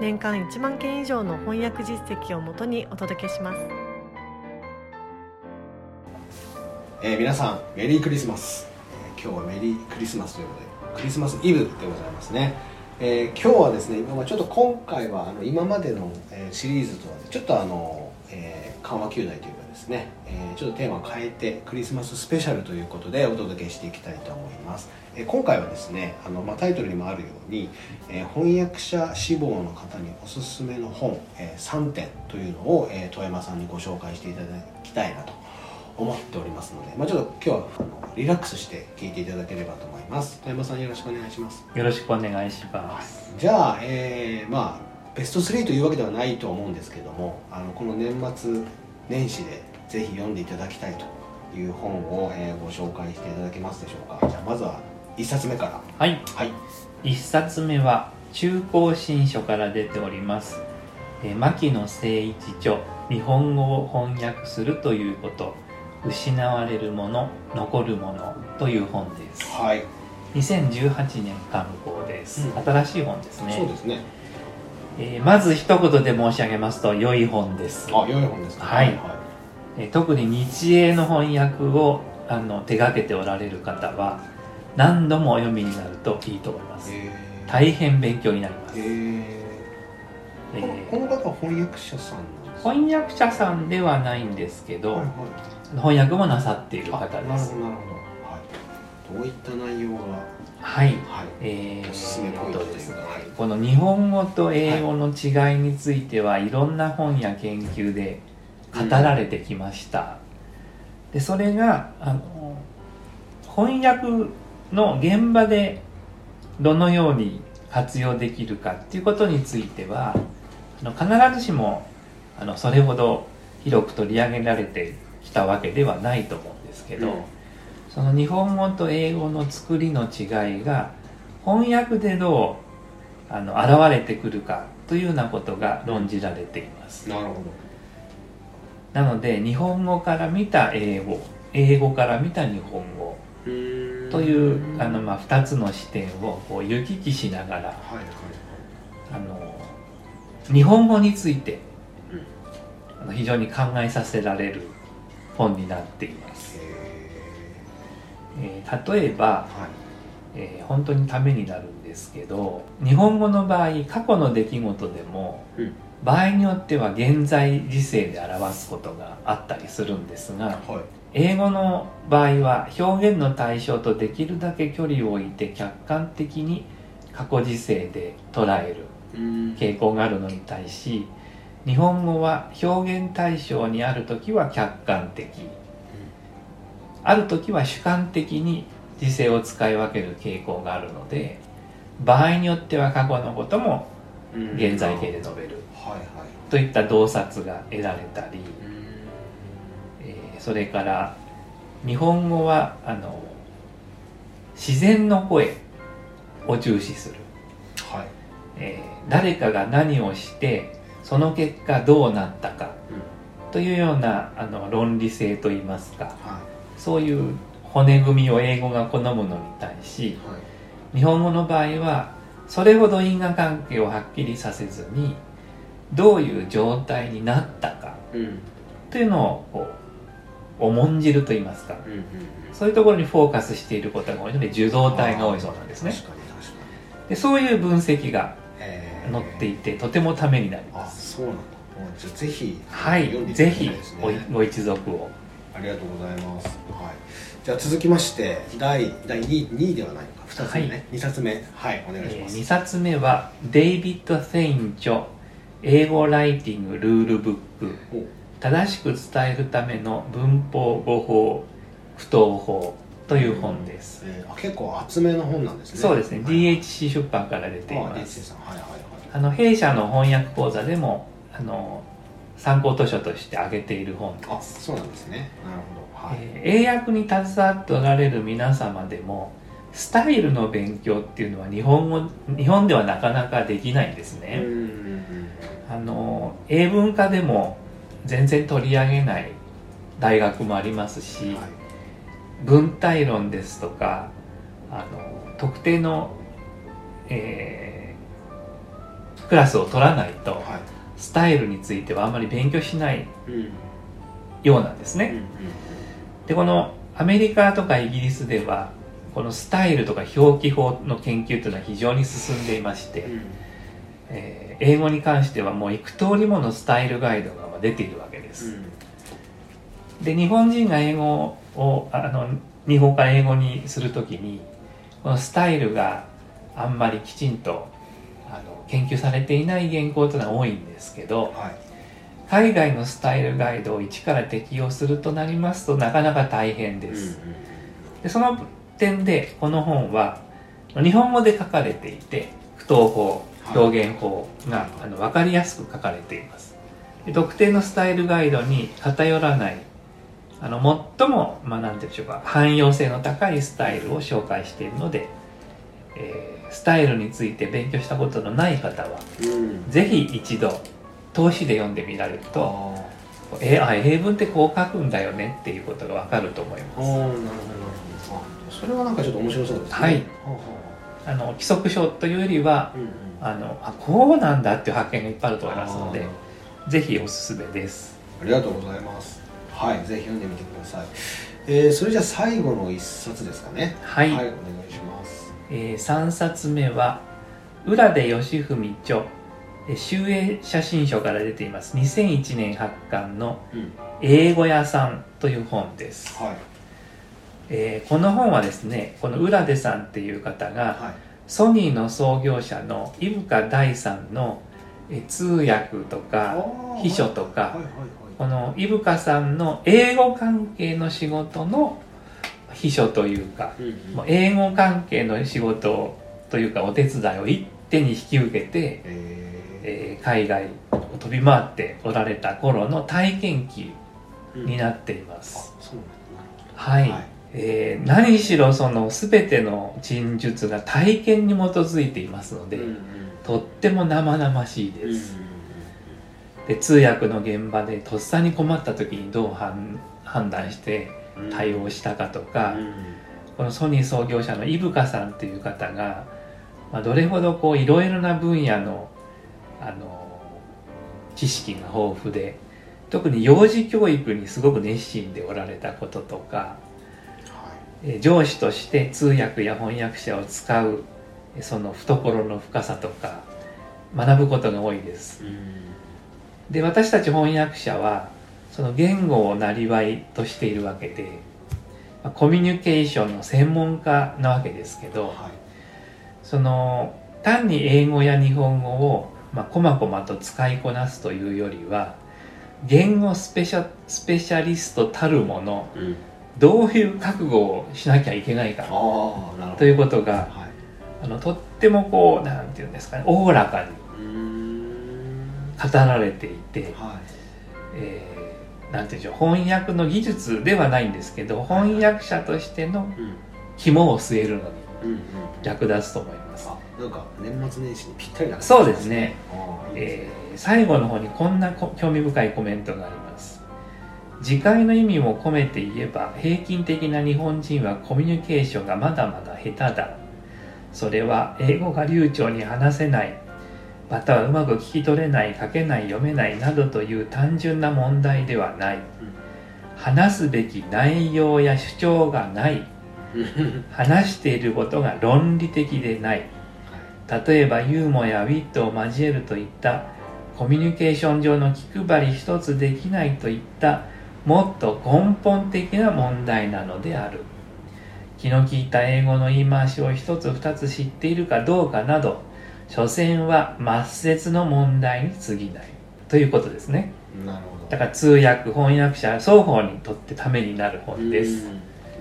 年間1万件以上の翻訳実績をもとにお届けします、えー、皆さんメリークリスマス、えー、今日はメリークリスマスということでクリスマスイブでございますね、えー、今日はですね今ちょっと今回はあの今までの、えシリーズとは、ちょっとあの、え緩和球大というかですね、えちょっとテーマを変えてクリスマススペシャルということでお届けしていきたいと思います。え今回はですねあの、まあ、タイトルにもあるように、え翻訳者志望の方におすすめの本、え3点というのを、え遠山さんにご紹介していただきたいなと思っておりますので、まあ、ちょっと今日はあのリラックスして聞いていただければと思います。遠山さんよろしくお願いします。よろしくお願いします、じゃあ、えー、まあベスト3というわけではないと思うんですけどもあのこの年末年始でぜひ読んでいただきたいという本を、えー、ご紹介していただけますでしょうか。じゃあまずは1冊目から。はい、はい、1冊目は中高新書から出ております。え牧野誠一著日本語を翻訳するということ。失われるもの残るものという本です。はい。2018年刊行です、うん、新しい本ですね。そうですね。えー、まず一言で申し上げますと良い本です。あ良い本ですか。はい、はい、えー、特に日英の翻訳をあの手がけておられる方は何度もお読みになるといいと思います。大変勉強になります、えー、この方は翻訳者さん翻訳者さんではないんですけど、はいはい、翻訳もなさっている方です。なるほどなるほど、はい、どういった内容がはい、はい、えー、おすすめポイントですね、この日本語と英語の違いについては、はい、いろんな本や研究で語られてきました、うん、でそれがあの翻訳の現場でどのように活用できるかっていうことについてはあの必ずしもあのそれほど広く取り上げられてきたわけではないと思うんですけど、うん、その日本語と英語の作りの違いが翻訳でどうあの現れてくるかというようなことが論じられています。なるほどなので日本語から見た英語英語から見た日本語というあの、まあ、2つの視点をこう行き来しながら、はいはい、あの日本語について、うん、あの非常に考えさせられる本になっています。えー、例えば、はい、えー、本当にためになるんですけど日本語の場合過去の出来事でも、うん、場合によっては現在時世で表すことがあったりするんですが、はい。英語の場合は表現の対象とできるだけ距離を置いて客観的に過去時世で捉える傾向があるのに対し日本語は表現対象にある時は客観的。ある時は主観的に時世を使い分ける傾向があるので場合によっては過去のことも現在形で述べるといった洞察が得られたりそれから日本語はあの自然の声を重視する、はい。えー、誰かが何をしてその結果どうなったか、うん、というようなあの論理性といいますか、はい、そういう骨組みを英語が好むのに対し、はい、日本語の場合はそれほど因果関係をはっきりさせずにどういう状態になったか、うん、というのをこう重んじると言いますか、うんうんうん、そういうところにフォーカスしていることが多いので受動体が多いそうなんですね。でそういう分析が載っていてとてもためになります。そうなんだ。じゃぜひはいぜひご一族を。ありがとうございます、はい、じゃあ続きまして第第 2, 2位ではないのか。2つ目ね、はい、2冊目。はいお願いします、えー、2冊目はデイビッド・セイン著英語ライティングルールブック。正しく伝えるための文法語法不当法という本です、えー、結構厚めの本なんですね。そうですね、はい、DHC 出版から出ています、はいはいはい、あの弊社の翻訳講座でもあの参考図書として挙げている本。であす、そうなんですね。なるほど。はい、えー英訳に携わっておられる皆様でもスタイルの勉強っていうのは日本語日本ではなかなかできないんですね、うんうんうんあの英文化でも全然取り上げない大学もありますし、はい。文体論ですとかあの特定の、えークラスを取らないとはスタイルについてはあんまり勉強しないようなんですね。でこのアメリカとかイギリスではこのスタイルとか表記法の研究というのは非常に進んでいまして、うんえー英語に関してはもう幾通りものスタイルガイドが出ているわけです。で日本人が英語をあの日本から英語にするときにこのスタイルがあんまりきちんとあの研究されていない原稿というのは多いんですけどはい。海外のスタイルガイドを一から適用するとなりますとなかなか大変です、でその点でこの本は日本語で書かれていて不当法はい表現法が、あの分かりやすく書かれています。で特定のスタイルガイドに偏らないあの最も、まあ、なんていうんでしょうか汎用性の高いスタイルを紹介しているので、えースタイルについて勉強したことのない方はうん。ぜひ一度投資で読んでみられるとあえあ英文ってこう書くんだよねっていうことがわかると思いあますーなるほどなるほどあそれはなんかちょっと面白そうですねはいはあはあの規則書というよりはあうんうん。あのあこうなんだっていう発見がいっぱいあると思いますのであぜひおすすめです。ありがとうございます。はいぜひ読んでみてください。えー、それじゃあ最後の一冊ですかね。はい、お願いします。え3冊目は浦出義文著えー集英写真書から出ています。2001年発刊のうん「英語屋さん」という本です、はいえーこの本はですねこの浦出さんっていう方がはい。ソニーの創業者の伊深大さんのえー通訳とか秘書とかはいはいはい。この伊深さんの英語関係の仕事の秘書というかうんうん。もう英語関係の仕事というかお手伝いを一手に引き受けて、ええー海外を飛び回っておられた頃の体験記ーになっています、うなんはいえー何しろその全ての陳述が体験に基づいていますので、うんうん。とっても生々しいうんうんです、で通訳の現場でとっさに困った時にどう判判断してうん。対応したかとか、うん。このソニー創業者の伊深さんという方が、まあ、どれほどこういろいろな分野のあの知識が豊富で特に幼児教育にすごく熱心でおられたこととか上司として通訳や翻訳者を使うえーその懐の深さとか学ぶことが多いです。で私たち翻訳者はその言語をなりわいとしているわけで、まあコミュニケーションの専門家なわけですけどはい。その単に英語や日本語をまあ細々と使いこなすというよりは言語スペシャスペシャリストたるものうんどういう覚悟をしなきゃいけないか。ということがはい。あのとってもこうなんていうんですかねおおらかに語られていて、はい。えーなんていうんでしょう翻訳の技術ではないんですけど翻訳者としてのうん。肝を据えるのに役立つと思います、あなんか年末年始にぴったりなそうですね。えー最後の方にこんなこ興味深いコメントがあります次回の意味も込めて言えば平均的な日本人はコミュニケーションがまだまだ下手だ。それは英語が流暢に話せないまたはうまく聞き取れない書けない読めないなどという単純な問題ではない。話すべき内容や主張がない。話していることが論理的でない。例えばユーモアやウィットを交えるといったコミュニケーション上の気配り一つできないといったもっと根本的な問題なのである。気の利いた英語の言い回しを一つ二つ知っているかどうかなど所詮は末節の問題に過ぎない。ということですね。なるほど。だから通訳翻訳者双方にとってためになる本です。うん。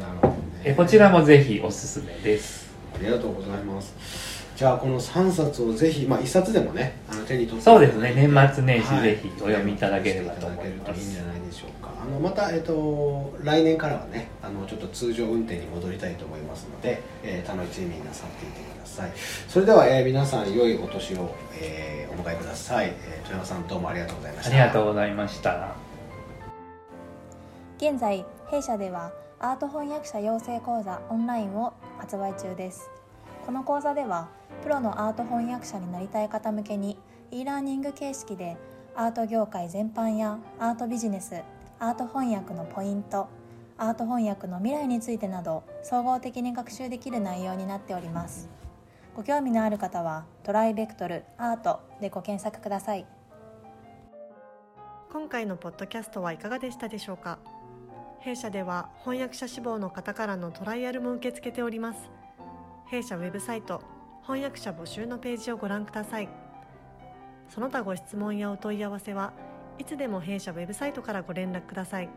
なるほどね。えこちらもぜひおすすめです。ありがとうございますじゃあこの3冊をぜひ、まあ、1冊でもねあの手に取ってそうですね。年末年始ぜひお読みいただければと思います、い、いいんじゃないでしょうかあのまた、えっと、来年からはねあのちょっと通常運転に戻りたいと思いますので、えー、楽しみになさっていてください。それでは、えー、皆さん良いお年を、えー、お迎えください、えー、豊山さんどうもありがとうございました。ありがとうございました。現在弊社ではアート翻訳者養成講座オンラインを発売中ですこの講座ではプロのアート翻訳者になりたい方向けに e ラーニング形式でアート業界全般やアートビジネスアート翻訳のポイントアート翻訳の未来についてなど総合的に学習できる内容になっております。ご興味のある方はトライベクトルアートでご検索ください。今回のポッドキャストはいかがでしたでしょうか？弊社では翻訳者志望の方からのトライアルも受け付けております。弊社ウェブサイト翻訳者募集のページをご覧くださいその他ご質問やお問い合わせはいつでも弊社ウェブサイトからご連絡ください。